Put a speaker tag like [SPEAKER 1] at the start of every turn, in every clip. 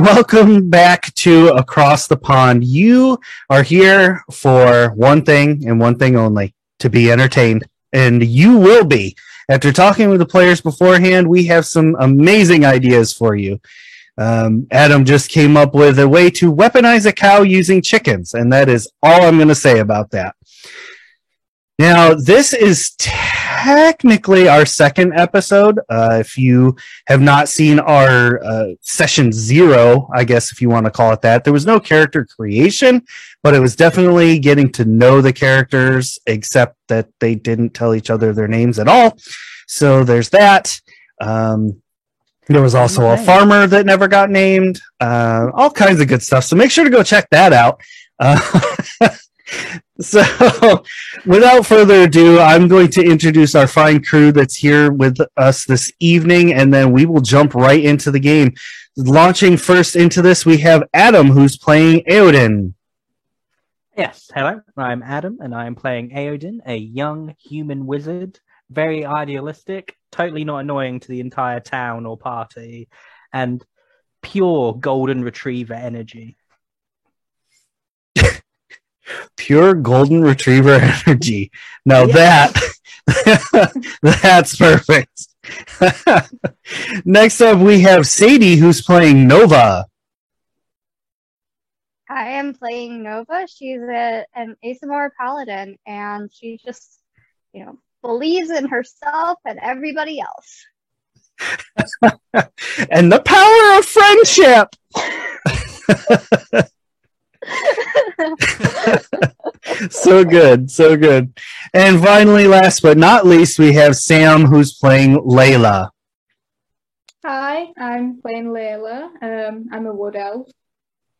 [SPEAKER 1] welcome back to Across the Pond. You are here for one thing and one thing only to be entertained, and you will be. After talking with the players beforehand, we have some amazing ideas for you. Um, Adam just came up with a way to weaponize a cow using chickens, and that is all I'm going to say about that. Now, this is technically our second episode. Uh, if you have not seen our uh, session zero, I guess if you want to call it that, there was no character creation, but it was definitely getting to know the characters, except that they didn't tell each other their names at all. So there's that. Um, there was also a farmer that never got named, uh, all kinds of good stuff. So make sure to go check that out. Uh, So, without further ado, I'm going to introduce our fine crew that's here with us this evening, and then we will jump right into the game. Launching first into this, we have Adam, who's playing Aodin.
[SPEAKER 2] Yes, hello. I'm Adam, and I'm playing Aodin, a young human wizard, very idealistic, totally not annoying to the entire town or party, and pure golden retriever energy
[SPEAKER 1] pure golden retriever energy. Now yeah. that that's perfect. Next up, we have Sadie, who's playing Nova.
[SPEAKER 3] I am playing Nova. She's a, an Aasimar paladin, and she just, you know, believes in herself and everybody else.
[SPEAKER 1] and the power of friendship. So good, so good. And finally, last but not least, we have Sam who's playing Layla.
[SPEAKER 4] Hi, I'm playing Layla. Um, I'm a wood elf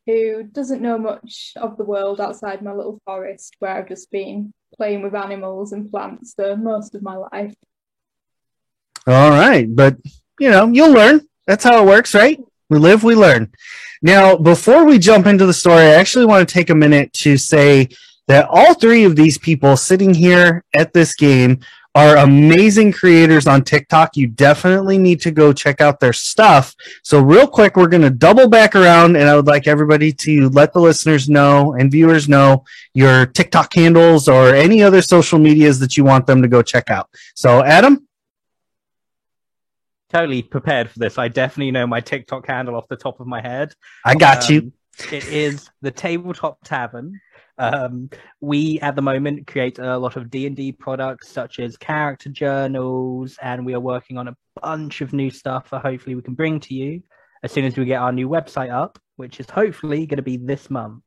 [SPEAKER 4] who doesn't know much of the world outside my little forest where I've just been playing with animals and plants for most of my life.
[SPEAKER 1] All right, but you know, you'll learn. That's how it works, right? We live, we learn. Now, before we jump into the story, I actually want to take a minute to say that all three of these people sitting here at this game are amazing creators on TikTok. You definitely need to go check out their stuff. So, real quick, we're going to double back around, and I would like everybody to let the listeners know and viewers know your TikTok handles or any other social medias that you want them to go check out. So, Adam?
[SPEAKER 2] Totally prepared for this. I definitely know my TikTok handle off the top of my head.
[SPEAKER 1] I got um, you.
[SPEAKER 2] It is the Tabletop Tavern. Um, we at the moment create a lot of D and D products such as character journals, and we are working on a bunch of new stuff that hopefully we can bring to you as soon as we get our new website up, which is hopefully going to be this month.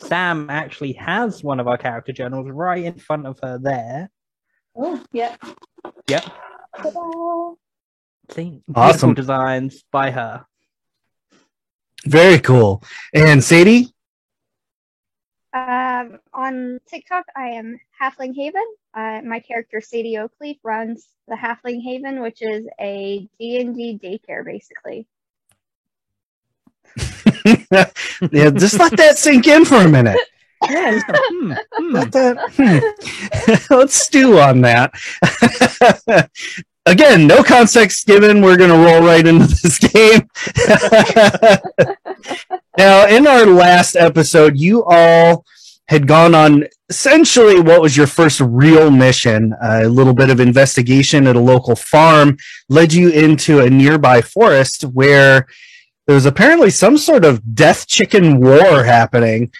[SPEAKER 2] Sam actually has one of our character journals right in front of her there.
[SPEAKER 4] Oh, yeah.
[SPEAKER 2] Yep. Ta-da. See, awesome designs by her.
[SPEAKER 1] Very cool. And Sadie?
[SPEAKER 3] Um, on TikTok, I am Halfling Haven. Uh, my character Sadie Oakleaf runs the Halfling Haven, which is a D&D daycare, basically.
[SPEAKER 1] yeah, just let that sink in for a minute. Yeah, hmm, hmm. Let that, hmm. Let's stew on that again, no context given. We're going to roll right into this game. now, in our last episode, you all had gone on essentially what was your first real mission. a little bit of investigation at a local farm led you into a nearby forest where there was apparently some sort of death chicken war happening.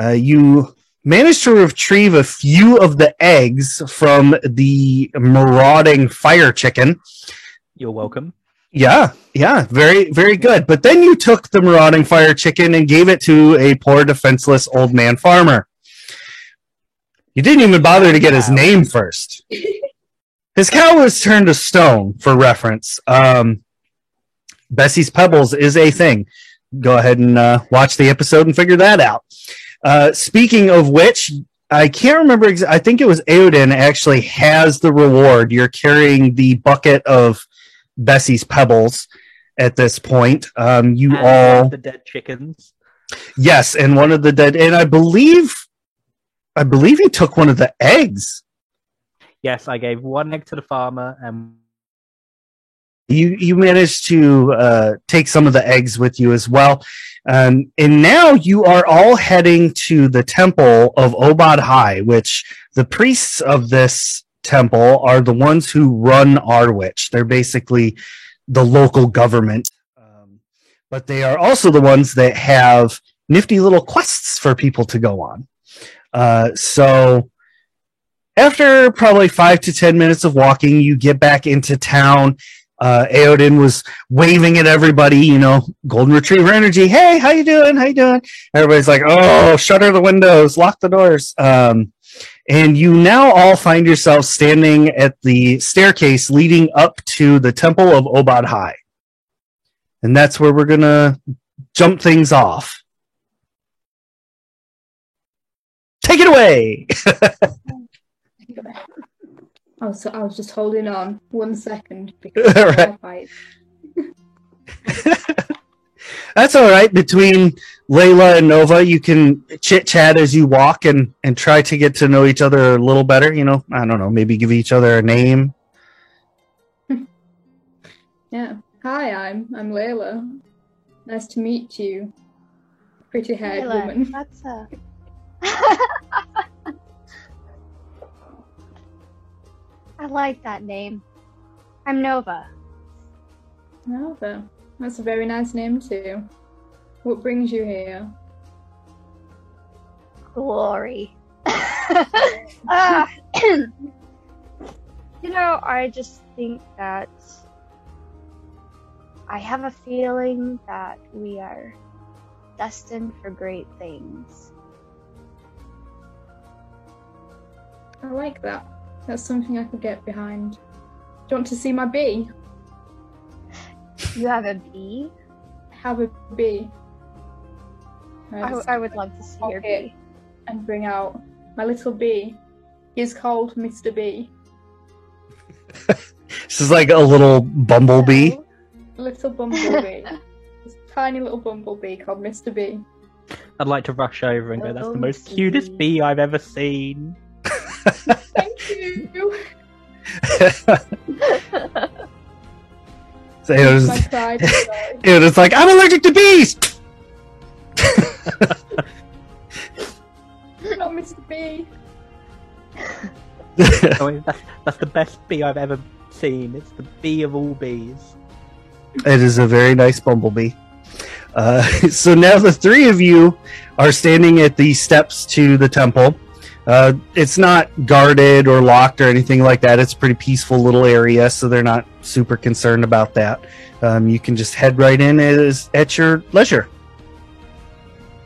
[SPEAKER 1] Uh, you managed to retrieve a few of the eggs from the marauding fire chicken.
[SPEAKER 2] You're welcome.
[SPEAKER 1] Yeah, yeah, very, very good. But then you took the marauding fire chicken and gave it to a poor, defenseless old man farmer. You didn't even bother to get his name first. His cow was turned to stone, for reference. Um, Bessie's Pebbles is a thing. Go ahead and uh, watch the episode and figure that out. Uh, speaking of which, I can't remember. Ex- I think it was Aodin actually has the reward. You're carrying the bucket of Bessie's pebbles at this point. Um, you and all
[SPEAKER 2] the dead chickens.
[SPEAKER 1] Yes, and one of the dead, and I believe, I believe he took one of the eggs.
[SPEAKER 2] Yes, I gave one egg to the farmer and
[SPEAKER 1] you you managed to uh, take some of the eggs with you as well. Um, and now you are all heading to the temple of Obad-Hai, which the priests of this temple are the ones who run Arwich. They're basically the local government, um, but they are also the ones that have nifty little quests for people to go on. Uh, so after probably five to ten minutes of walking, you get back into town. Uh, Aodin was waving at everybody, you know, golden retriever energy. Hey, how you doing? How you doing? Everybody's like, oh, shutter the windows, lock the doors. Um, and you now all find yourself standing at the staircase leading up to the Temple of Obad-Hai. And that's where we're going to jump things off. Take it away.
[SPEAKER 4] I was I was just holding on one second because right.
[SPEAKER 1] That's all right. Between Layla and Nova, you can chit chat as you walk and and try to get to know each other a little better. You know, I don't know, maybe give each other a name.
[SPEAKER 4] yeah. Hi, I'm I'm Layla. Nice to meet you, pretty haired woman.
[SPEAKER 3] That's a. I like that name. I'm Nova.
[SPEAKER 4] Nova. That's a very nice name too. What brings you here?
[SPEAKER 3] Glory. uh, you know, I just think that I have a feeling that we are destined for great things.
[SPEAKER 4] I like that. That's something I could get behind. Do you want to see my bee?
[SPEAKER 3] You have a bee?
[SPEAKER 4] I have a bee.
[SPEAKER 3] I, I would love to see your bee.
[SPEAKER 4] And bring out my little bee. He's called Mr. Bee.
[SPEAKER 1] this is like a little bumblebee.
[SPEAKER 4] Little bumblebee. this tiny little bumblebee called Mr. Bee.
[SPEAKER 2] I'd like to rush over and go, that's the most cutest bee I've ever seen.
[SPEAKER 4] Thank you.
[SPEAKER 1] so it was, it was like, I'm allergic to bees!
[SPEAKER 4] Not Mr. B.
[SPEAKER 2] oh, that's, that's the best bee I've ever seen. It's the bee of all bees.
[SPEAKER 1] It is a very nice bumblebee. Uh, so now the three of you are standing at the steps to the temple. Uh, it's not guarded or locked or anything like that. It's a pretty peaceful little area, so they're not super concerned about that. Um, you can just head right in as, at your leisure.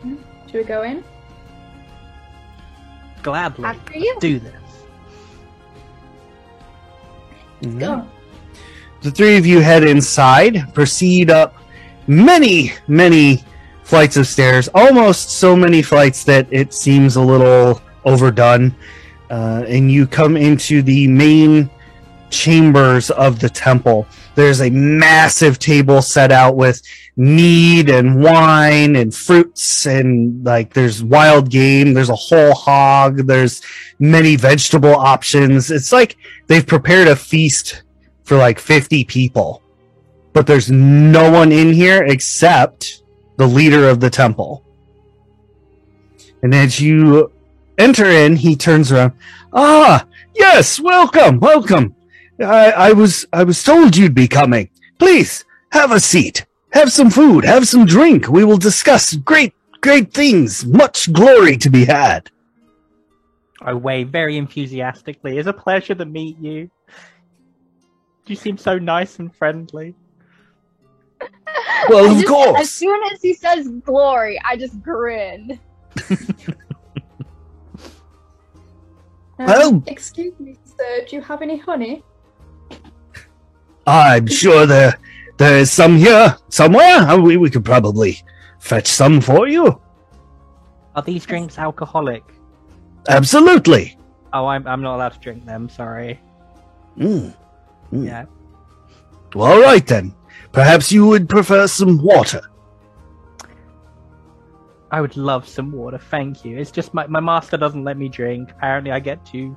[SPEAKER 4] Should we go in?
[SPEAKER 2] Gladly.
[SPEAKER 3] After you.
[SPEAKER 2] Do this.
[SPEAKER 1] Mm-hmm. Go. The three of you head inside, proceed up many, many flights of stairs, almost so many flights that it seems a little overdone. Uh, and you come into the main chambers of the temple. There's a massive table set out with mead and wine and fruits and like there's wild game. There's a whole hog. There's many vegetable options. It's like they've prepared a feast for like 50 people, but there's no one in here except the leader of the temple. And as you enter in, he turns around. Ah, yes, welcome, welcome. I, I was I was told you'd be coming. Please have a seat. Have some food. Have some drink. We will discuss great great things. Much glory to be had.
[SPEAKER 2] I wave very enthusiastically. It's a pleasure to meet you. You seem so nice and friendly.
[SPEAKER 1] Well, of just, course.
[SPEAKER 3] As soon as he says glory, I just grin.
[SPEAKER 4] Um, oh. Excuse me, sir. Do you have any honey?
[SPEAKER 1] I'm sure there there is some here somewhere. We we could probably fetch some for you.
[SPEAKER 2] Are these drinks alcoholic?
[SPEAKER 1] Absolutely.
[SPEAKER 2] Oh, I'm I'm not allowed to drink them. Sorry.
[SPEAKER 1] Mm. Mm.
[SPEAKER 2] Yeah.
[SPEAKER 1] Well, all right then. Perhaps you would prefer some water.
[SPEAKER 2] I would love some water, thank you. It's just my, my master doesn't let me drink. Apparently, I get too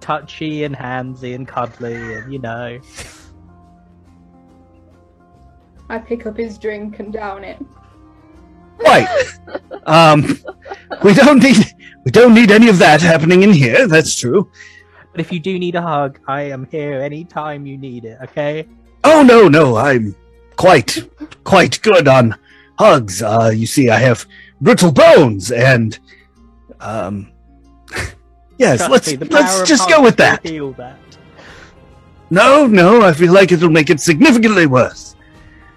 [SPEAKER 2] touchy and handsy and cuddly, and you know.
[SPEAKER 4] I pick up his drink and down it.
[SPEAKER 1] Right. Um, we don't need we don't need any of that happening in here. That's true.
[SPEAKER 2] But if you do need a hug, I am here anytime you need it, okay?
[SPEAKER 1] Oh no, no, I'm quite quite good on hugs. Uh, you see, I have brittle bones, and um, yes,
[SPEAKER 2] Trust
[SPEAKER 1] let's
[SPEAKER 2] me,
[SPEAKER 1] let's just go with that.
[SPEAKER 2] That.
[SPEAKER 1] No, no, I feel like it'll make it significantly worse.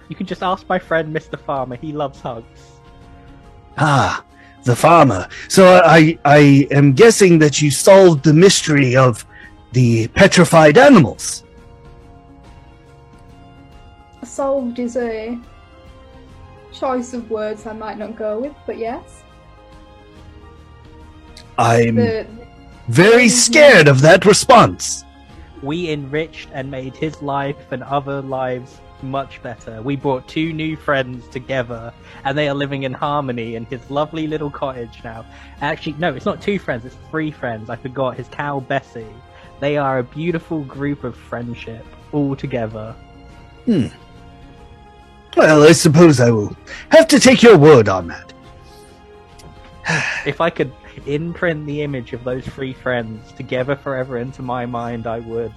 [SPEAKER 2] You can just ask my friend Mr. Farmer. He loves hugs.
[SPEAKER 1] Ah, the farmer. So I I am guessing that you solved the mystery of the petrified animals.
[SPEAKER 4] Solved is a choice of words I might not go with, but yes.
[SPEAKER 1] I'm
[SPEAKER 4] The,
[SPEAKER 1] very scared of that response.
[SPEAKER 2] We enriched and made his life and other lives much better. We brought two new friends together, and they are living in harmony in his lovely little cottage now. Actually, no, it's not two friends, it's three friends. I forgot his cow Bessie. They are a beautiful group of friendship all together. Hmm.
[SPEAKER 1] Well, I suppose I will have to take your word on that.
[SPEAKER 2] If I could imprint the image of those three friends together forever into my mind, I would.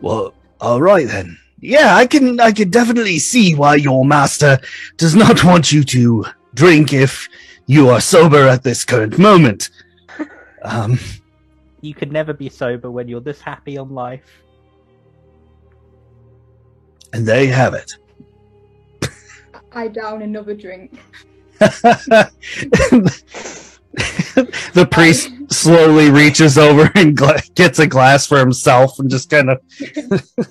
[SPEAKER 1] Well, all right then. Yeah, I can I can definitely see why your master does not want you to drink if you are sober at this current moment. Um,
[SPEAKER 2] You could never be sober when you're this happy on life.
[SPEAKER 1] And there you have it.
[SPEAKER 4] I down another drink.
[SPEAKER 1] the priest slowly reaches over and gla- gets a glass for himself and just kind of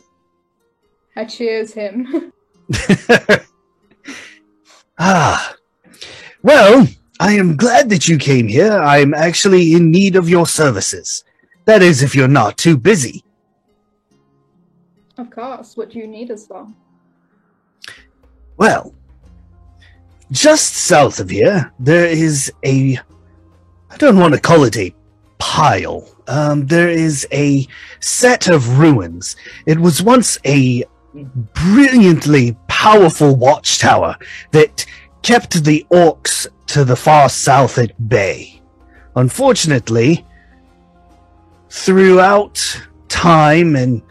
[SPEAKER 4] I cheers him.
[SPEAKER 1] ah. Well, I am glad that you came here. I'm actually in need of your services. That is, if you're not too busy.
[SPEAKER 4] Of course. What do you need us for?
[SPEAKER 1] Well, just south of here, there is a. I don't want to call it a pile. Um, there is a set of ruins. It was once a brilliantly powerful watchtower that kept the orcs to the far south at bay. Unfortunately, throughout time and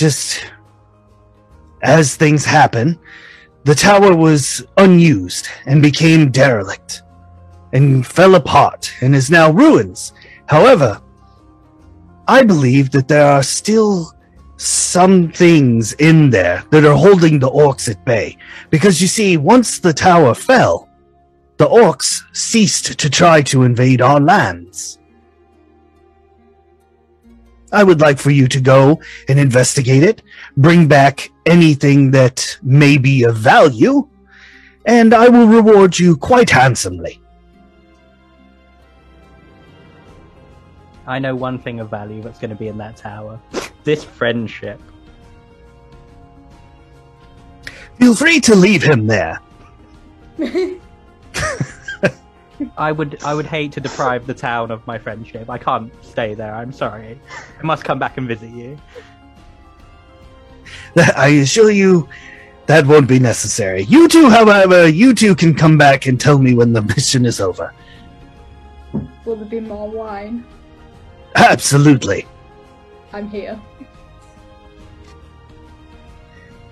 [SPEAKER 1] just as things happen, the tower was unused and became derelict and fell apart and is now ruins. However, I believe that there are still some things in there that are holding the orcs at bay. Because you see, once the tower fell, the orcs ceased to try to invade our lands. I would like for you to go and investigate it, bring back anything that may be of value, and I will reward you quite handsomely.
[SPEAKER 2] I know one thing of value that's going to be in that tower. This friendship.
[SPEAKER 1] Feel free to leave him there.
[SPEAKER 2] I would I would hate to deprive the town of my friendship. I can't stay there. I'm sorry. I must come back and visit you.
[SPEAKER 1] I assure you that won't be necessary. You two, however, you two can come back and tell me when the mission is over.
[SPEAKER 4] Will there be more wine?
[SPEAKER 1] Absolutely.
[SPEAKER 4] I'm here.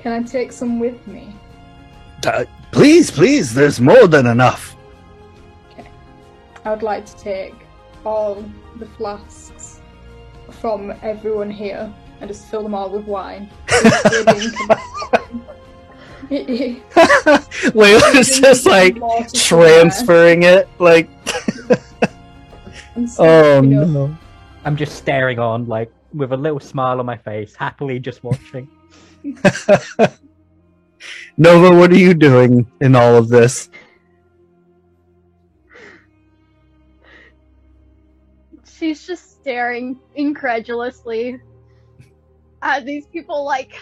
[SPEAKER 4] Can I take some with me?
[SPEAKER 1] Uh, please, please, there's more than enough.
[SPEAKER 4] I would like to take all the flasks from everyone here and just fill them all with wine.
[SPEAKER 1] Layla's just like transferring it, like,
[SPEAKER 4] And so,
[SPEAKER 1] oh
[SPEAKER 4] you know,
[SPEAKER 1] no.
[SPEAKER 2] I'm just staring on, like with a little smile on my face, happily just watching.
[SPEAKER 1] Nova, what are you doing in all of this?
[SPEAKER 3] She's just staring incredulously at these people like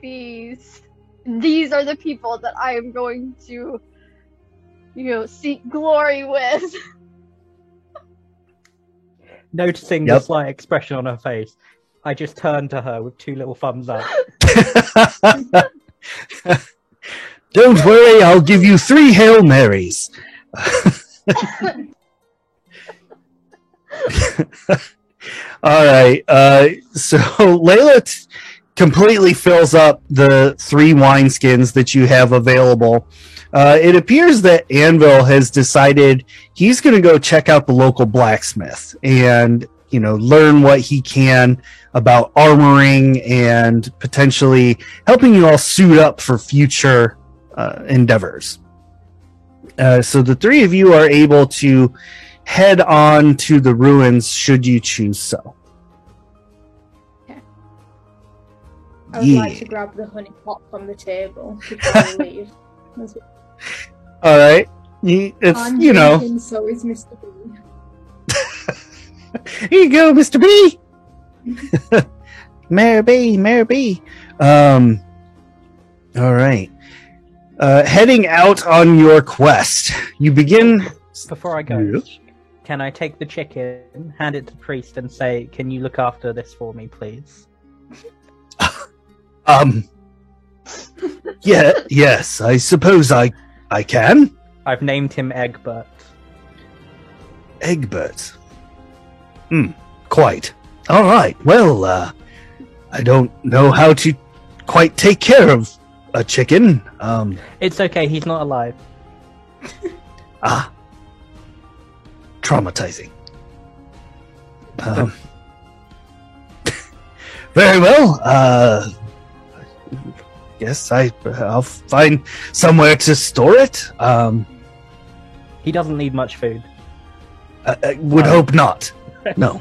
[SPEAKER 3] these these are the people that I am going to you know seek glory with.
[SPEAKER 2] Noticing
[SPEAKER 1] Yep.
[SPEAKER 2] the slight expression on her face, I just turned to her with two little thumbs up.
[SPEAKER 1] Don't worry, I'll give you three Hail Marys. All right. Uh, so Layla t- completely fills up the three wineskins that you have available. Uh, it appears that Anvil has decided he's going to go check out the local blacksmith and you know learn what he can about armoring and potentially helping you all suit up for future uh, endeavors. Uh, so the three of you are able to head on to the ruins should you choose so.
[SPEAKER 4] I would like to grab the honey pot from the table before we leave.
[SPEAKER 1] All right. You, it's
[SPEAKER 4] I'm
[SPEAKER 1] you know.
[SPEAKER 4] drinking, so is Mr. B.
[SPEAKER 1] Here you go, Mr. B. Mayor B, Mayor B. Um, all right. Uh, heading out on your quest, you begin.
[SPEAKER 2] Before I go,
[SPEAKER 1] Yes.
[SPEAKER 2] Can I take the chicken, hand it to the priest, and say, "Can you look after this for me, please?"
[SPEAKER 1] Um, yeah, yes, I suppose I, I can.
[SPEAKER 2] I've named him Egbert.
[SPEAKER 1] Egbert. Hmm, quite. All right. Well, uh, I don't know how to quite take care of a chicken. Um,
[SPEAKER 2] It's okay. He's not alive.
[SPEAKER 1] ah, traumatizing. Um, very well. Uh, yes, I I'll find somewhere to store it. Um,
[SPEAKER 2] He doesn't need much food.
[SPEAKER 1] I, I would
[SPEAKER 2] Oh.
[SPEAKER 1] hope not. No.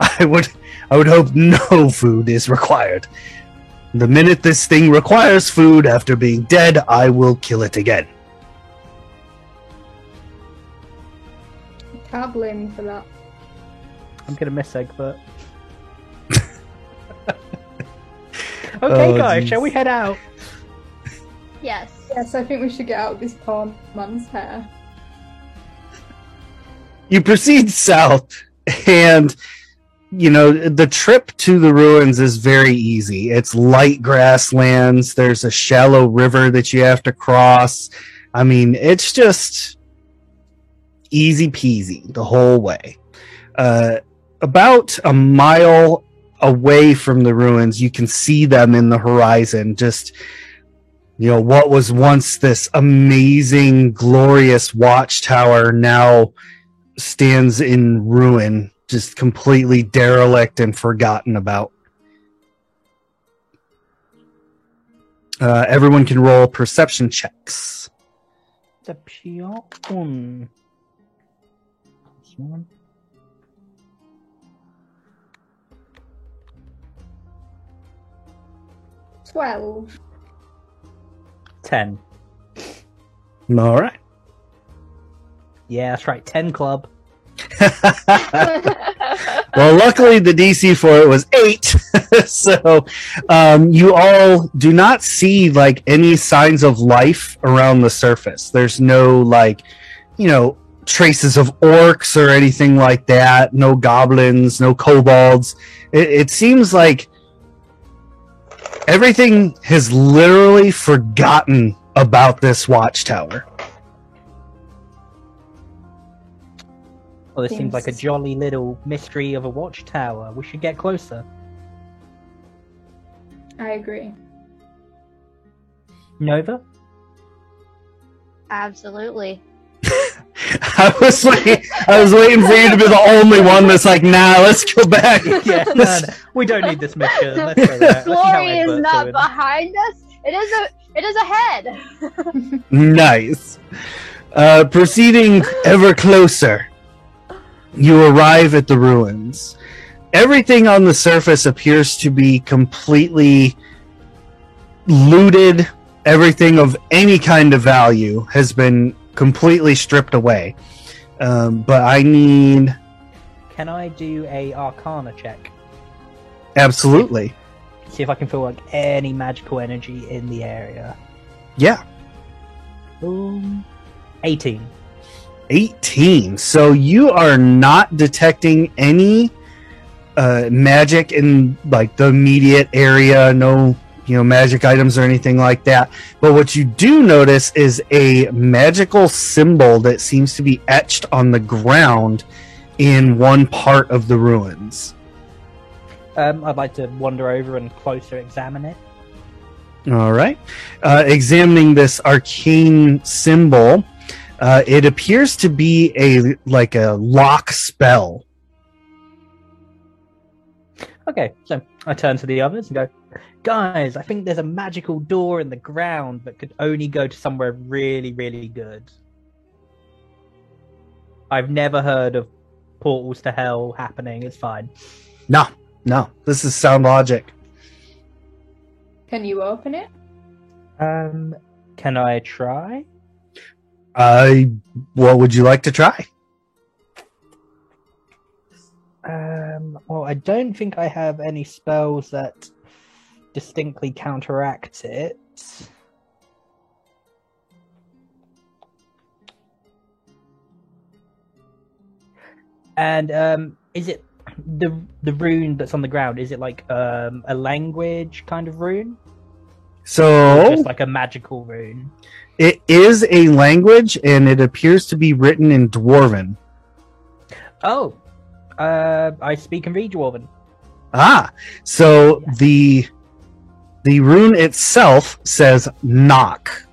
[SPEAKER 1] I would I would hope no food is required. The minute this thing requires food after being dead, I will kill it again.
[SPEAKER 4] Can't blame you for that.
[SPEAKER 2] I'm gonna miss Egbert. okay,
[SPEAKER 1] Oh,
[SPEAKER 2] guys,
[SPEAKER 1] jeez.
[SPEAKER 2] shall we head out?
[SPEAKER 3] yes.
[SPEAKER 4] Yes, I think we should get out of this poor man's hair.
[SPEAKER 1] You proceed south and you know the trip to the ruins is very easy. It's light grasslands, there's a shallow river that you have to cross. I mean, it's just easy peasy the whole way. Uh, about a mile away from the ruins, you can see them in the horizon. Just, you know, what was once this amazing, glorious watchtower now stands in ruin, just completely derelict and forgotten about. Uh, everyone can roll perception checks.
[SPEAKER 2] This.
[SPEAKER 4] Twelve.
[SPEAKER 2] Ten.
[SPEAKER 1] All right.
[SPEAKER 2] Yeah, that's right. Ten club.
[SPEAKER 1] well, luckily the DC for it was eight, so um, you all do not see like any signs of life around the surface. There's no like, you know, traces of orcs or anything like that. No goblins, no kobolds. It, it seems like everything has literally forgotten about this watchtower.
[SPEAKER 2] Well, this seems like a jolly little mystery of a watchtower. We should get closer.
[SPEAKER 4] I agree.
[SPEAKER 2] Nova?
[SPEAKER 3] Absolutely.
[SPEAKER 1] I was waiting. I was waiting for you to be the only one that's like, nah, let's go back.
[SPEAKER 2] yeah, no, no, we don't need this mission. Let's go there. Let's
[SPEAKER 3] Glory is not
[SPEAKER 2] doing.
[SPEAKER 3] behind us. It is a. It is ahead.
[SPEAKER 1] Nice. Uh, proceeding ever closer, you arrive at the ruins. Everything on the surface appears to be completely looted. Everything of any kind of value has been completely stripped away. Um, but I need
[SPEAKER 2] Can I do a Arcana check?
[SPEAKER 1] absolutely,
[SPEAKER 2] See if I can feel like any magical energy in the area.
[SPEAKER 1] yeah,
[SPEAKER 2] Boom. 18.
[SPEAKER 1] 18. So you are not detecting any uh, magic in like the immediate area. No, you know, magic items or anything like that. But what you do notice is a magical symbol that seems to be etched on the ground in one part of the ruins.
[SPEAKER 2] Um, I'd like to wander over and closer examine it.
[SPEAKER 1] All right. Uh, examining this arcane symbol, uh, it appears to be a like a lock spell.
[SPEAKER 2] Okay, so I turn to the others and go, guys, I think there's a magical door in the ground that could only go to somewhere really, really good. I've never heard of portals to hell happening. It's fine.
[SPEAKER 1] No, no, this is sound logic.
[SPEAKER 4] Can you open it?
[SPEAKER 2] Um, can I try?
[SPEAKER 1] Uh, what would you like to try?
[SPEAKER 2] Um, well, I don't think I have any spells that distinctly counteract it. And um, is it the the rune that's on the ground? Is it like um, a language kind of rune,
[SPEAKER 1] So
[SPEAKER 2] just like a magical rune?
[SPEAKER 1] it is a language, and it appears to be written in Dwarven.
[SPEAKER 2] Oh, uh, I speak and read Dwarven.
[SPEAKER 1] Ah, so the the rune itself says knock.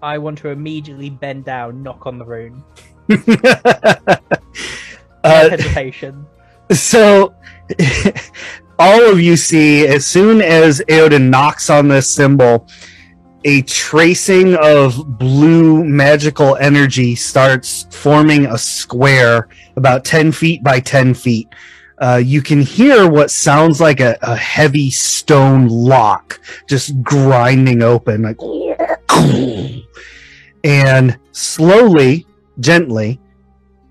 [SPEAKER 2] I want to immediately bend down, knock on the rune.
[SPEAKER 1] uh,
[SPEAKER 2] hesitation.
[SPEAKER 1] so all of you see as soon as Eodin knocks on this symbol, a tracing of blue magical energy starts forming a square about 10 feet by 10 feet. Uh, you can hear what sounds like a, a heavy stone lock just grinding open, like, and slowly, gently,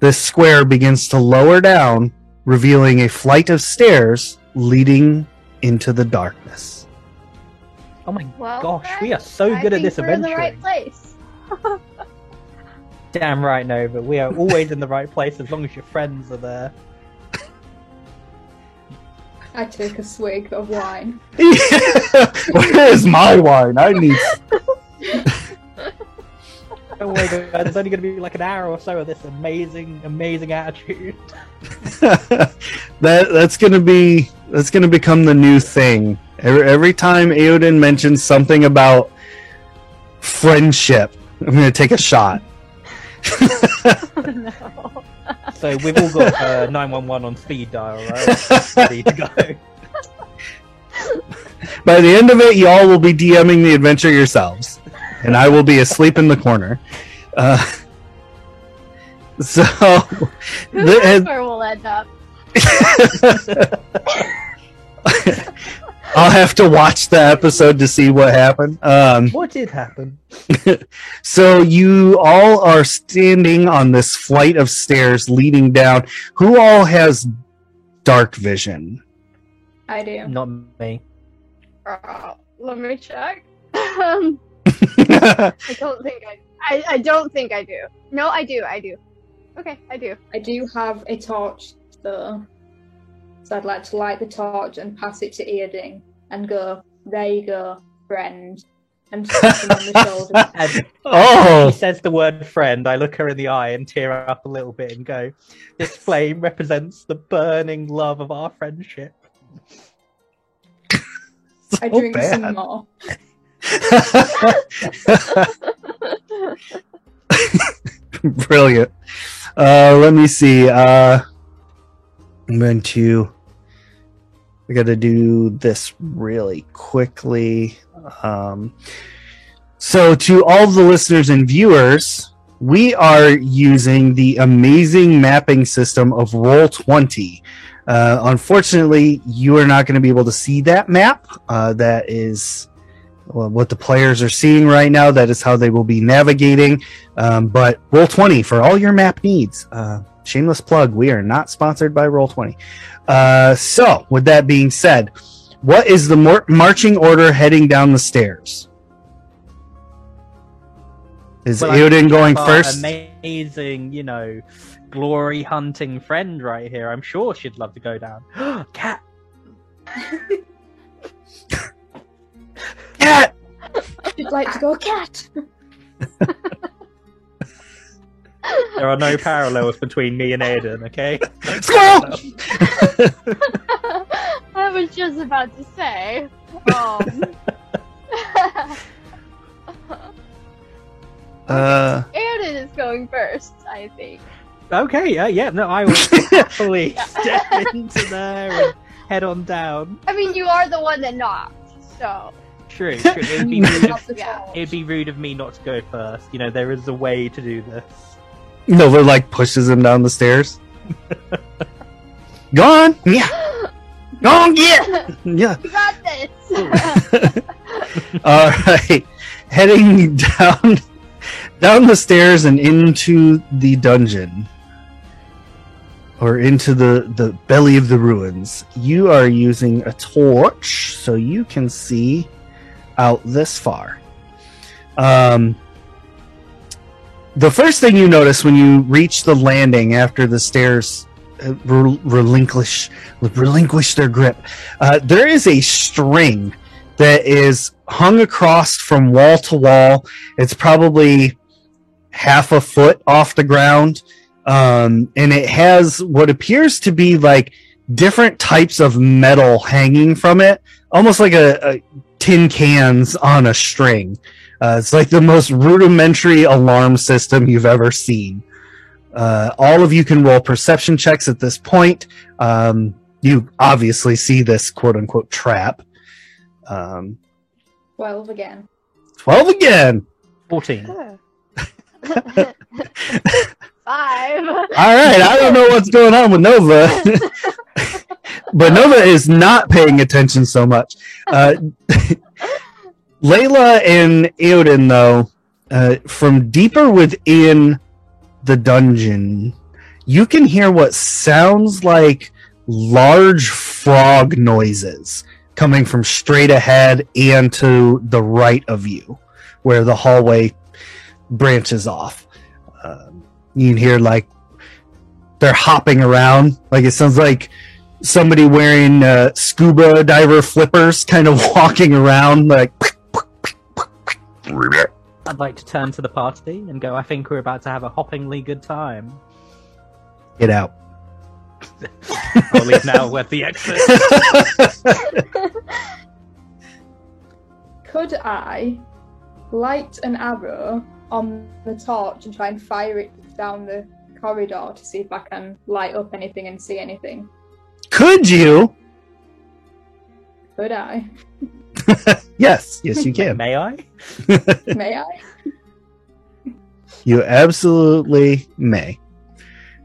[SPEAKER 1] this square begins to lower down, revealing a flight of stairs leading into the darkness.
[SPEAKER 2] Oh my
[SPEAKER 3] Well,
[SPEAKER 2] gosh, we are so
[SPEAKER 3] I
[SPEAKER 2] good at
[SPEAKER 3] think
[SPEAKER 2] this
[SPEAKER 3] we're in the right place.
[SPEAKER 2] Damn right, Nova. We are always in the right place as long as your friends are there.
[SPEAKER 4] I take a swig of wine.
[SPEAKER 1] Where is my wine? I need.
[SPEAKER 2] Don't worry. There's only going to be like an hour or so of this amazing, amazing attitude.
[SPEAKER 1] that that's gonna be that's gonna become the new thing. Every, every time Eodin mentions something about friendship, I'm gonna take a shot.
[SPEAKER 3] Oh, no.
[SPEAKER 2] So we've all got uh, 911 on speed dial, right? Ready to go.
[SPEAKER 1] By the end of it, you all will be DMing the adventure yourselves, and I will be asleep in the corner. Uh, so,
[SPEAKER 3] Who
[SPEAKER 1] the-
[SPEAKER 3] knows where we'll end up?
[SPEAKER 1] I'll have to watch the episode to see what happened. Um,
[SPEAKER 2] What did happen?
[SPEAKER 1] so you all are standing on this flight of stairs leading down. Who all has dark vision?
[SPEAKER 4] I do.
[SPEAKER 2] Not me.
[SPEAKER 3] Uh, let me check. Um, I don't think I, I. I don't think I do. No, I do. I do. Okay, I do.
[SPEAKER 4] I do have a torch though. So I'd like to light the torch and pass it to Earding and go, there you go, friend. And tap him on the shoulder.
[SPEAKER 2] And he
[SPEAKER 1] oh,
[SPEAKER 2] says the word friend. I look her in the eye and tear up a little bit and go, This flame represents the burning love of our friendship.
[SPEAKER 4] I drink
[SPEAKER 1] bad.
[SPEAKER 4] some more.
[SPEAKER 1] Brilliant. Uh, let me see. Uh, I'm going to. I got to do this really quickly. Um, so, to all the listeners and viewers, we are using the amazing mapping system of Roll20. Uh, unfortunately, you are not going to be able to see that map. Uh, that is what the players are seeing right now. That is how they will be navigating. Um, but Roll20 for all your map needs. Uh, shameless plug. We are not sponsored by Roll20. Uh, so with that being said, what is the mar- marching order heading down the stairs? Is
[SPEAKER 2] Well, I
[SPEAKER 1] Eodin going first?
[SPEAKER 2] amazing, you know, glory hunting friend right here. I'm sure she'd love to go down. Cat.
[SPEAKER 1] Cat!
[SPEAKER 4] You'd like to go cat.
[SPEAKER 2] There are no parallels between me and Aiden, okay?
[SPEAKER 1] Squirrel!
[SPEAKER 3] I was just about to say. Um,
[SPEAKER 1] Uh,
[SPEAKER 3] Aiden is going first, I think.
[SPEAKER 2] Okay, yeah, yeah, no, I will happily step into there and head on down.
[SPEAKER 3] I mean, you are the one that knocked, so
[SPEAKER 2] True, true. It'd be rude of,
[SPEAKER 3] Yeah.
[SPEAKER 2] it'd be rude of me not to go first. You know, there is a way to do this.
[SPEAKER 1] Nova like pushes him down the stairs. Gone. Yeah! Gone. yeah! Yeah.
[SPEAKER 3] you got this.
[SPEAKER 1] All right, heading down down the stairs and into the dungeon, or into the the belly of the ruins. You are using a torch, so you can see out this far. Um, the first thing you notice when you reach the landing after the stairs uh, relinquish relinquish their grip, uh, there is a string that is hung across from wall to wall. It's probably half a foot off the ground. Um, and it has what appears to be like different types of metal hanging from it, almost like a, a tin cans on a string. Uh, it's like the most rudimentary alarm system you've ever seen. Uh, all of you can roll perception checks at this point. Um, you obviously see this quote unquote trap. Um,
[SPEAKER 4] 12 again.
[SPEAKER 1] 12 again.
[SPEAKER 2] 14.
[SPEAKER 3] Five.
[SPEAKER 1] All right. I don't know what's going on with Nova, but Nova is not paying attention so much. Uh, Layla and Eodin, though, uh, from deeper within the dungeon, you can hear what sounds like large frog noises coming from straight ahead and to the right of you, where the hallway branches off. Um, you can hear like they're hopping around. Like it sounds like somebody wearing uh, scuba diver flippers, kind of walking around. Like
[SPEAKER 2] I'd like to turn to the party and go, I think we're about to have a hoppingly good time.
[SPEAKER 1] get out.
[SPEAKER 2] I'll leave now at the exit.
[SPEAKER 4] Could I light an arrow on the torch and try and fire it down the corridor to see if I can light up anything and see anything?
[SPEAKER 1] Could you?
[SPEAKER 4] Could I?
[SPEAKER 1] Yes, yes, you can.
[SPEAKER 2] May I?
[SPEAKER 4] May I?
[SPEAKER 1] You absolutely may.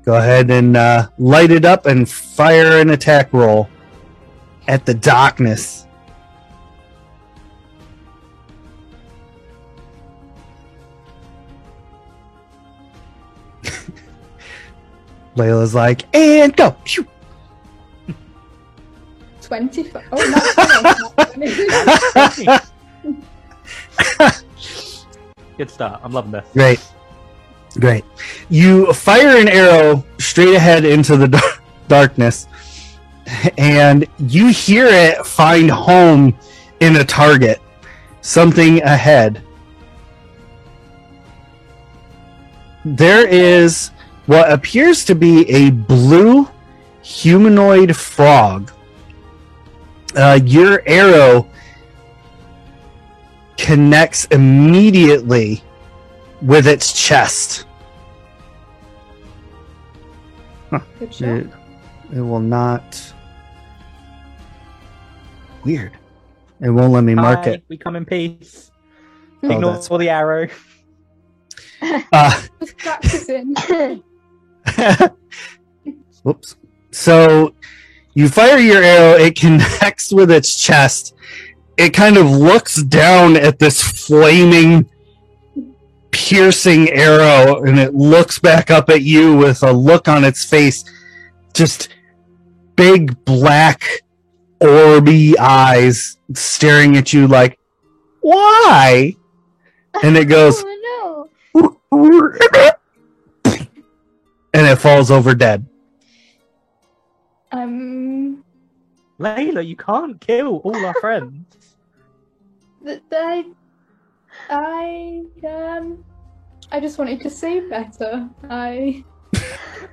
[SPEAKER 1] Go ahead and uh, light it up and fire an attack roll at the darkness. Layla's like, and go. Phew.
[SPEAKER 4] 20. Oh, not 20. not 20.
[SPEAKER 2] Good start. I'm loving this.
[SPEAKER 1] Great. Great. You fire an arrow straight ahead into the dar- darkness, and you hear it find home in a target, something ahead. There is what appears to be a blue humanoid frog. Uh, your arrow connects immediately with its chest.
[SPEAKER 4] Good shot.
[SPEAKER 1] It, it will not. Weird. It won't let me mark
[SPEAKER 2] Hi,
[SPEAKER 1] it.
[SPEAKER 2] We come in peace.
[SPEAKER 1] Oh,
[SPEAKER 2] Ignore
[SPEAKER 1] that's-
[SPEAKER 2] the arrow.
[SPEAKER 1] Uh, whoops. So you fire your arrow, it connects with its chest. It kind of looks down at this flaming, piercing arrow, and it looks back up at you with a look on its face. Just big black, orby eyes staring at you like, why? And it goes,
[SPEAKER 3] Oh
[SPEAKER 1] and it falls over dead.
[SPEAKER 4] Um,
[SPEAKER 2] Layla, you can't kill all our friends.
[SPEAKER 4] I, I, um, I just wanted to see better. I,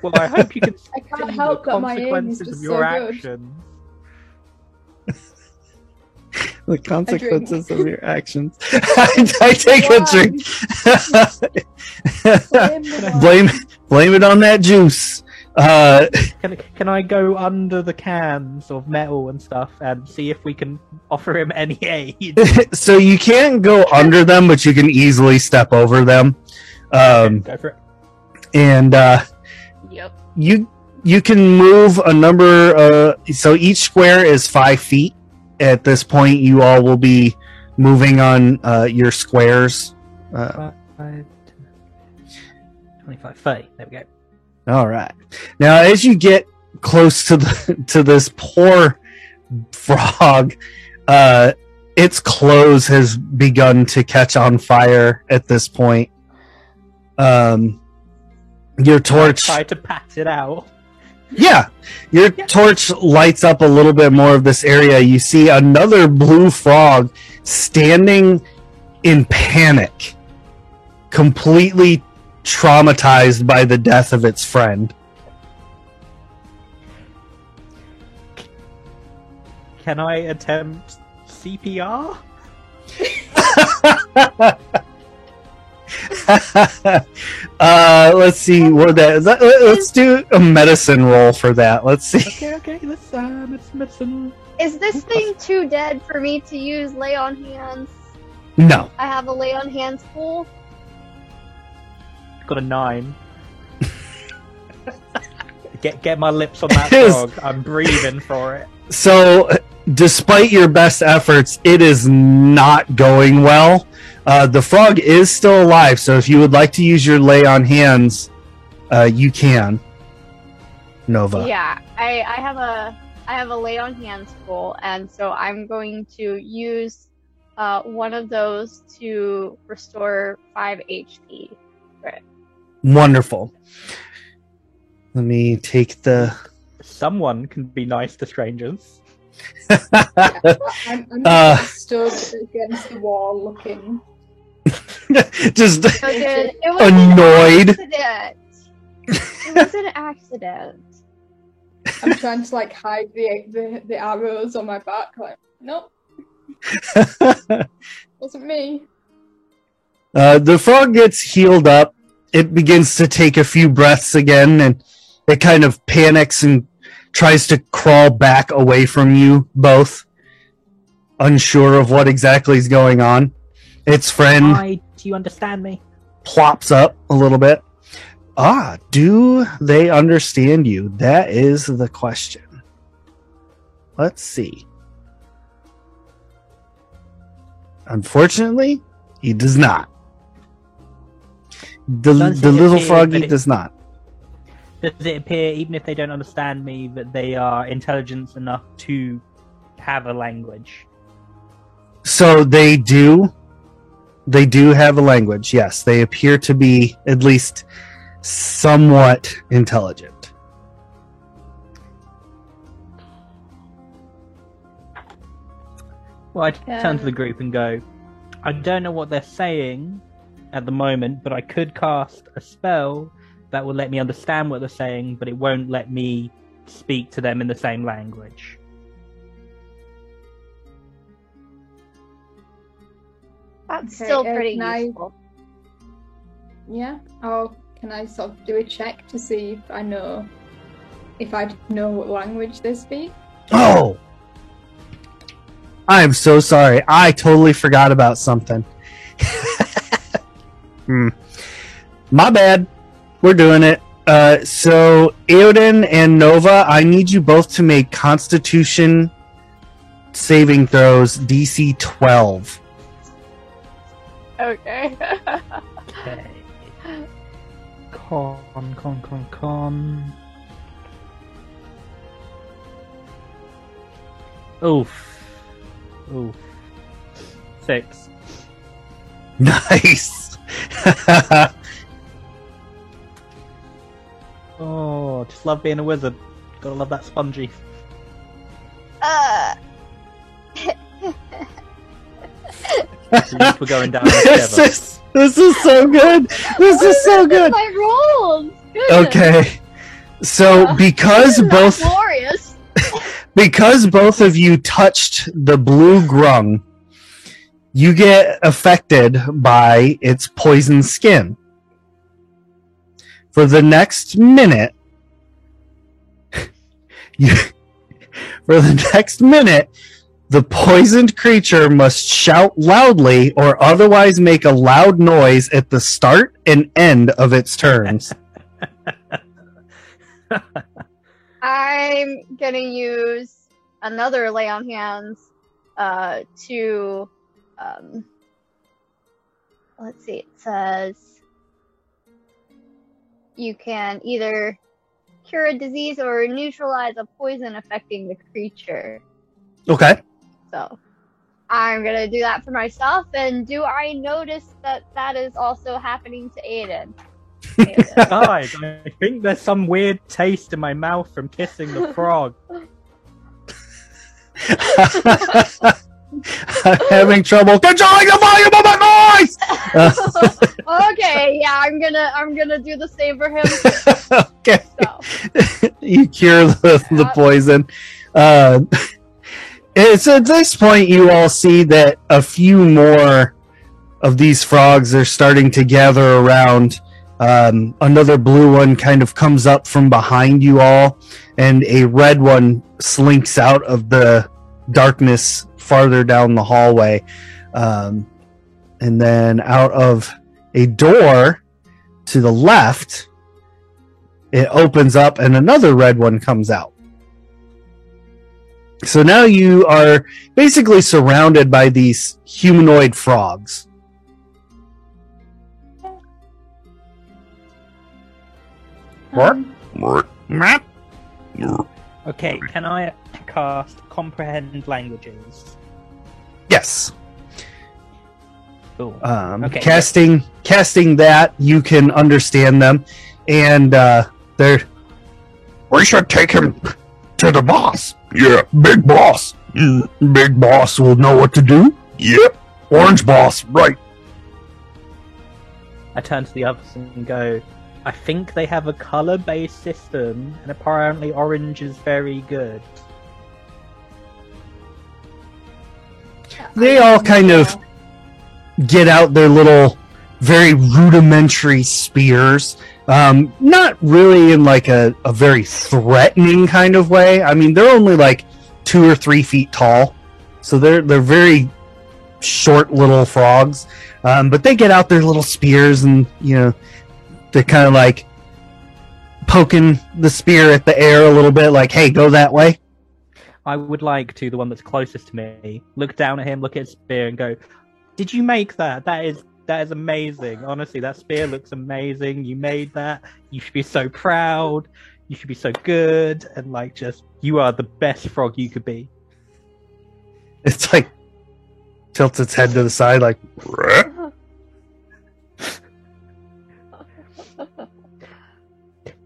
[SPEAKER 2] Well, I hope you can
[SPEAKER 4] I can't
[SPEAKER 2] see
[SPEAKER 4] help
[SPEAKER 2] the
[SPEAKER 4] that my aim is
[SPEAKER 2] consequences
[SPEAKER 4] just
[SPEAKER 2] of your
[SPEAKER 4] so good.
[SPEAKER 2] actions.
[SPEAKER 1] The
[SPEAKER 4] consequences
[SPEAKER 1] of your actions. I, I take a drink.
[SPEAKER 4] Blame the
[SPEAKER 1] blame blame it on that juice. Uh,
[SPEAKER 2] Can can I go under the cans of metal and stuff and see if we can offer him any aid?
[SPEAKER 1] so you can't go under them, but you can easily step over them. Um,
[SPEAKER 2] go for it.
[SPEAKER 1] and uh,
[SPEAKER 3] Yep.
[SPEAKER 1] you you can move a number. Uh, so each square is five feet. At this point, you all will be moving on uh, your squares. Uh,
[SPEAKER 2] Five, 25, 30. There we go.
[SPEAKER 1] All right. Now, as you get close to the to this poor frog, uh, its clothes has begun to catch on fire. At this point, um, your torch.
[SPEAKER 2] Try to pat it out.
[SPEAKER 1] Yeah, your
[SPEAKER 2] Yeah.
[SPEAKER 1] torch lights up a little bit more of this area. You see another blue frog standing in panic, completely traumatized by the death of its friend.
[SPEAKER 2] Can I attempt CPR?
[SPEAKER 1] uh, let's see what that. let- Let's do a medicine roll for that. Let's see.
[SPEAKER 2] Okay, okay, let's uh, medicine, medicine.
[SPEAKER 3] Is this thing too dead for me to use lay on hands?
[SPEAKER 1] No,
[SPEAKER 3] I have a lay on hands pool.
[SPEAKER 2] Got a nine. get get my lips on that
[SPEAKER 1] Yes.
[SPEAKER 2] frog. I'm breathing for it.
[SPEAKER 1] So, despite your best efforts, it is not going well. Uh, the frog is still alive, so if you would like to use your lay on hands, uh, you can. Nova.
[SPEAKER 3] Yeah, I, I have a I have a lay on hands pool, and so I'm going to use uh, one of those to restore five HP.
[SPEAKER 1] Wonderful. Let me take the.
[SPEAKER 2] Someone can be nice to strangers.
[SPEAKER 4] I'm, I'm
[SPEAKER 1] Uh.
[SPEAKER 4] stood against the wall looking.
[SPEAKER 1] Just
[SPEAKER 3] So. It was
[SPEAKER 1] Annoyed.
[SPEAKER 3] An. It was an accident.
[SPEAKER 4] I'm trying to like hide the, the the arrows on my back. Like, nope, wasn't me.
[SPEAKER 1] Uh, the frog gets healed up. It begins to take a few breaths again, and it kind of panics and tries to crawl back away from you both, unsure of what exactly is going on. Its friend
[SPEAKER 2] Why do you understand me?
[SPEAKER 1] plops up a little bit. Ah, do they understand you? That is the question. Let's see. Unfortunately, he does not. The,
[SPEAKER 2] Does
[SPEAKER 1] the little
[SPEAKER 2] appear
[SPEAKER 1] froggy
[SPEAKER 2] it-
[SPEAKER 1] does not.
[SPEAKER 2] Does it appear, even if they don't understand me, that they are intelligent enough to have a language?
[SPEAKER 1] So they do. They do have a language. Yes, they appear to be at least somewhat intelligent.
[SPEAKER 2] Well, I turn to the group and go, I don't know what they're saying at the moment, but I could cast a spell that will let me understand what they're saying, but it won't let me speak to them in the same language.
[SPEAKER 3] That's
[SPEAKER 4] Okay,
[SPEAKER 3] still
[SPEAKER 4] uh,
[SPEAKER 3] pretty
[SPEAKER 4] I-
[SPEAKER 3] useful.
[SPEAKER 4] Yeah. Or can I sort of do a check to see if I know if I know what language they speak?
[SPEAKER 1] Oh! I am so sorry. I totally forgot about something. Hmm. My bad. We're doing it. Uh, so, Eodin and Nova, I need you both to make Constitution saving throws DC 12.
[SPEAKER 3] Okay.
[SPEAKER 2] Okay. Con, con, con, con. Oof. Oof. Six.
[SPEAKER 1] Nice.
[SPEAKER 2] Oh, just love being a wizard. Gotta love that spongy.
[SPEAKER 3] Uh,
[SPEAKER 2] we're going down
[SPEAKER 1] this
[SPEAKER 2] together.
[SPEAKER 1] is this is so good. This is so good.
[SPEAKER 3] My rolls. Goodness.
[SPEAKER 1] Okay. So
[SPEAKER 3] Uh,
[SPEAKER 1] because
[SPEAKER 3] This is not
[SPEAKER 1] both
[SPEAKER 3] glorious.
[SPEAKER 1] because both of you touched the blue grung, you get affected by its poison skin. For the next minute, you, for the next minute, the poisoned creature must shout loudly or otherwise make a loud noise at the start and end of its turns.
[SPEAKER 3] I'm gonna use another lay on hands uh, to um, let's see. It says you can either cure a disease or neutralize a poison affecting the creature.
[SPEAKER 1] Okay.
[SPEAKER 3] So I'm gonna do that for myself. And do I notice that that is also happening to Aiden? Aiden.
[SPEAKER 2] Guys, I think there's some weird taste in my mouth from kissing the frog.
[SPEAKER 1] I'm having trouble controlling the volume of my voice. Uh,
[SPEAKER 3] okay, yeah, I'm gonna I'm gonna do the same for him.
[SPEAKER 1] okay,
[SPEAKER 3] So
[SPEAKER 1] you cure the, the poison. Uh, it's at this point you all see that a few more of these frogs are starting to gather around. Um, another blue one kind of comes up from behind you all, and a red one slinks out of the darkness farther down the hallway. Um, and then out of a door to the left, it opens up and another red one comes out. So now you are basically surrounded by these humanoid frogs. What?
[SPEAKER 4] Um,
[SPEAKER 2] Okay, can I cast comprehend languages?
[SPEAKER 1] Yes.
[SPEAKER 2] Cool.
[SPEAKER 1] Um,
[SPEAKER 2] Okay.
[SPEAKER 1] casting casting that you can understand them, and uh, they're. We should take him to the boss. Yeah, big boss. Mm, big boss will know what to do. Yep, orange boss, right?
[SPEAKER 2] I turn to the others and go, I think they have a color based system, and apparently orange is very good.
[SPEAKER 1] They all kind of get out their little, very rudimentary spears. Um, not really in like a, a very threatening kind of way. I mean, they're only like two or three feet tall, so they're they're very short little frogs. Um, but they get out their little spears and you know they're kind of like poking the spear at the air a little bit, like, "Hey, go that way."
[SPEAKER 2] I would like to, the one that's closest to me, look down at him, look at his spear, and go, Did you make that? That is that is amazing. Honestly, that spear looks amazing. You made that. You should be so proud. You should be so good. And like just you are the best frog you could be.
[SPEAKER 1] It's like tilts its head to the side, like.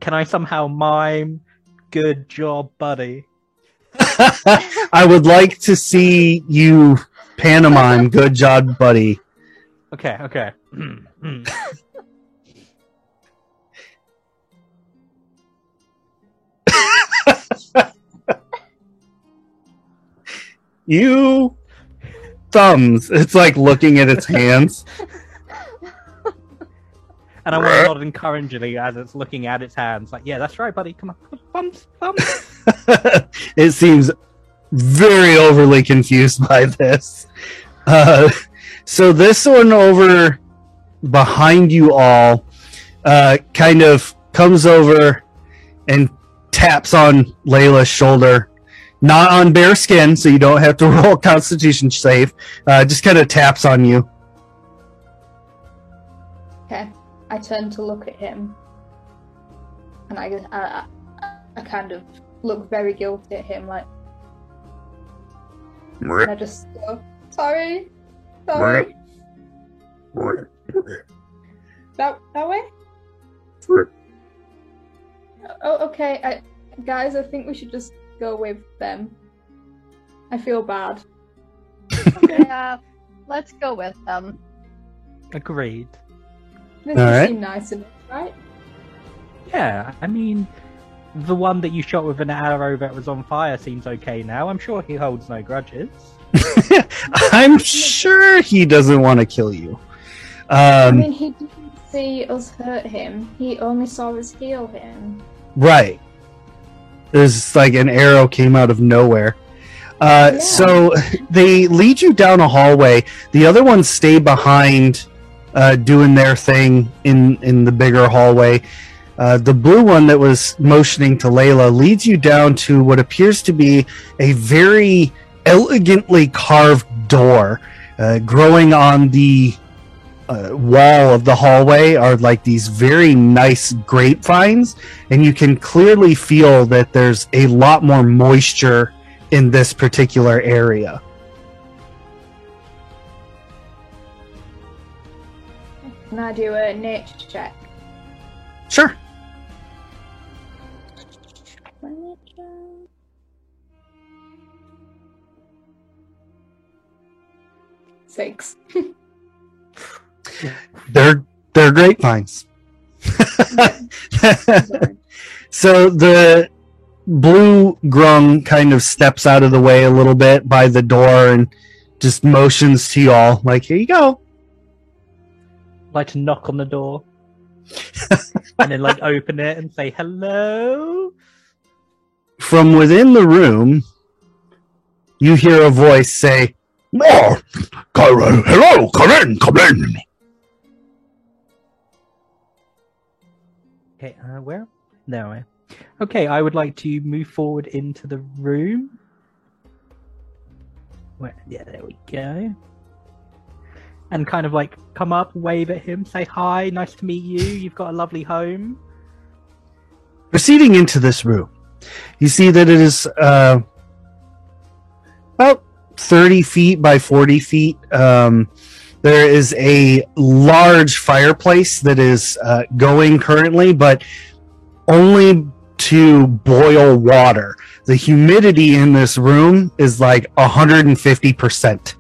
[SPEAKER 2] Can I somehow mime good job, buddy?
[SPEAKER 1] I would like to see you pantomime. Good job, buddy.
[SPEAKER 2] Okay, okay.
[SPEAKER 1] You thumbs. It's like looking at its hands.
[SPEAKER 2] and I want to nod encouragingly as it's looking at its hands, like, yeah, that's right, buddy. Come on, thumbs, thumbs.
[SPEAKER 1] it seems very overly confused by this. Uh, so this one over behind you all uh, kind of comes over and taps on Layla's shoulder. Not on bare skin, so you don't have to roll Constitution save. Uh, just kind of taps on you.
[SPEAKER 4] I turn to look at him, and I, I, I kind of look very guilty at him, like, and I just go, sorry, sorry. That that way. Oh, okay, I, guys. I think we should just go with them. I feel bad.
[SPEAKER 3] yeah, uh, let's go with them.
[SPEAKER 2] Agreed.
[SPEAKER 4] They
[SPEAKER 1] All right.
[SPEAKER 4] seem nice enough, right?
[SPEAKER 2] Yeah, I mean, the one that you shot with an arrow that was on fire seems okay now. I'm sure he holds no grudges.
[SPEAKER 1] I'm sure he doesn't want to kill you. Um, I
[SPEAKER 4] mean, he didn't see us hurt him. He only saw us heal him.
[SPEAKER 1] right. There's like an arrow came out of nowhere. Uh,
[SPEAKER 4] Yeah.
[SPEAKER 1] So they lead you down a hallway. The other ones stay behind, uh, doing their thing in in the bigger hallway. Uh, the blue one that was motioning to Layla leads you down to what appears to be a very elegantly carved door. Uh, growing on the uh, wall of the hallway are like these very nice grapevines, and you can clearly feel that there's a lot more moisture in this particular area.
[SPEAKER 4] Can I do a nature check?
[SPEAKER 1] Sure.
[SPEAKER 4] Six.
[SPEAKER 1] They're they're grapevines. So the blue grung kind of steps out of the way a little bit by the door and just motions to y'all like here you go
[SPEAKER 2] like to knock on the door and then like open it and say hello.
[SPEAKER 1] from within the room you hear a voice say
[SPEAKER 5] Oh, Kyra, hello, come in, come in.
[SPEAKER 2] Okay, uh, where? There we. Okay, I would like to move forward into the room. Where? Yeah, there we go. And kind of like come up, wave at him, say hi, nice to meet you. You've got a lovely home.
[SPEAKER 1] proceeding into this room you see that it is uh, about 30 feet by 40 feet um, there is a large fireplace that is uh, going currently but only to boil water the humidity in this room is like 150%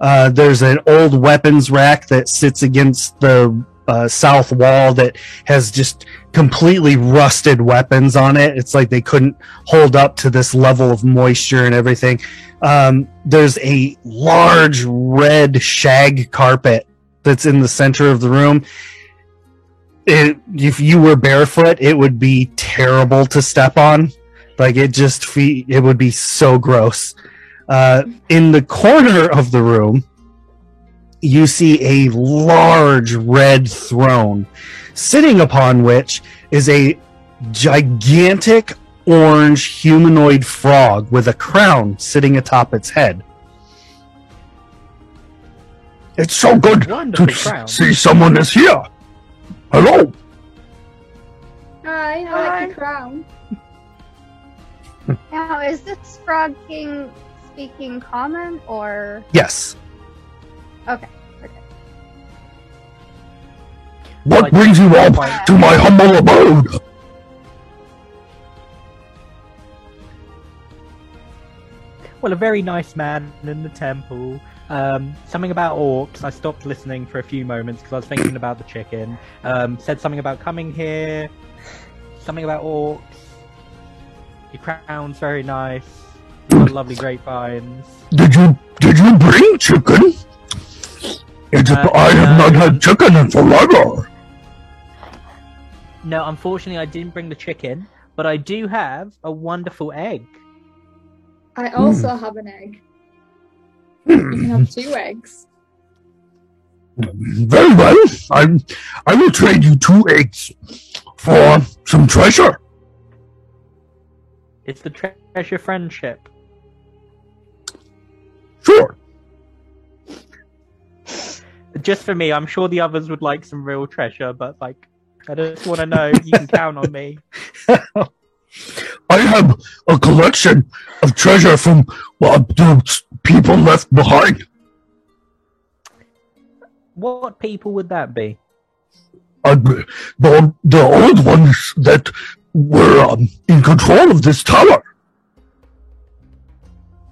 [SPEAKER 1] uh, there's an old weapons rack that sits against the uh, south wall that has just completely rusted weapons on it. It's like they couldn't hold up to this level of moisture and everything. Um, there's a large red shag carpet that's in the center of the room. It, if you were barefoot, it would be terrible to step on. Like it just it would be so gross. Uh, in the corner of the room, you see a large red throne sitting upon which is a gigantic orange humanoid frog with a crown sitting atop its head.
[SPEAKER 5] It's so good to
[SPEAKER 2] Wonderful
[SPEAKER 5] s-
[SPEAKER 2] crown.
[SPEAKER 5] see someone is here. Hello.
[SPEAKER 4] Hi, I
[SPEAKER 3] Hi.
[SPEAKER 4] like your crown.
[SPEAKER 3] Now, is this Frog King speaking common or?
[SPEAKER 1] Yes.
[SPEAKER 3] Okay.
[SPEAKER 5] What
[SPEAKER 2] Like-
[SPEAKER 5] brings you up to my humble abode?
[SPEAKER 2] Well, a very nice man in the temple. Um, something about orcs. I stopped listening for a few moments because I was thinking about the chicken. Um, said something about coming here. Something about orcs. Your crown's very nice. You've lovely grapevines.
[SPEAKER 5] Did you did you bring chicken? It's,
[SPEAKER 2] Uh,
[SPEAKER 5] I have
[SPEAKER 2] no.
[SPEAKER 5] not had chicken in forever.
[SPEAKER 2] No, unfortunately, I didn't bring the chicken, but I do have a wonderful egg.
[SPEAKER 4] I also have an egg. You can have two eggs.
[SPEAKER 5] Very well. I I will trade you two eggs for some treasure.
[SPEAKER 2] It's the tre- treasure friendship.
[SPEAKER 5] Sure.
[SPEAKER 2] Just for me, I'm sure the others would like some real treasure, but like, I just want to know you can count on me.
[SPEAKER 5] I have a collection of treasure from uh, the people left behind.
[SPEAKER 2] What people would that be?
[SPEAKER 5] Uh, the the old ones that we're um, in control of this tower.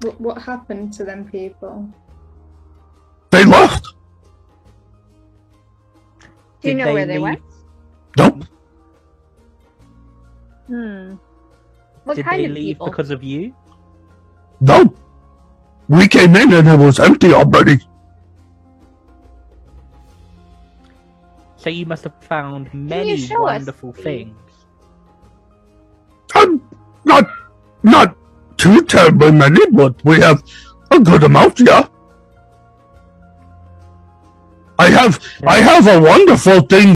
[SPEAKER 4] What, what happened to them people?
[SPEAKER 5] They left.
[SPEAKER 3] Do you
[SPEAKER 2] Did
[SPEAKER 3] know where they
[SPEAKER 2] leave-
[SPEAKER 3] went?
[SPEAKER 5] Nope.
[SPEAKER 3] Hmm. What
[SPEAKER 2] Did
[SPEAKER 3] kind
[SPEAKER 2] they
[SPEAKER 3] of
[SPEAKER 2] leave
[SPEAKER 3] people?
[SPEAKER 2] because of you?
[SPEAKER 5] No. We came in and it was empty already.
[SPEAKER 2] So you must have found many
[SPEAKER 3] show us,
[SPEAKER 2] wonderful
[SPEAKER 3] please?
[SPEAKER 2] things.
[SPEAKER 5] Um, not, not too terribly many, but we have oh a good amount, yeah. I have, I have a wonderful thing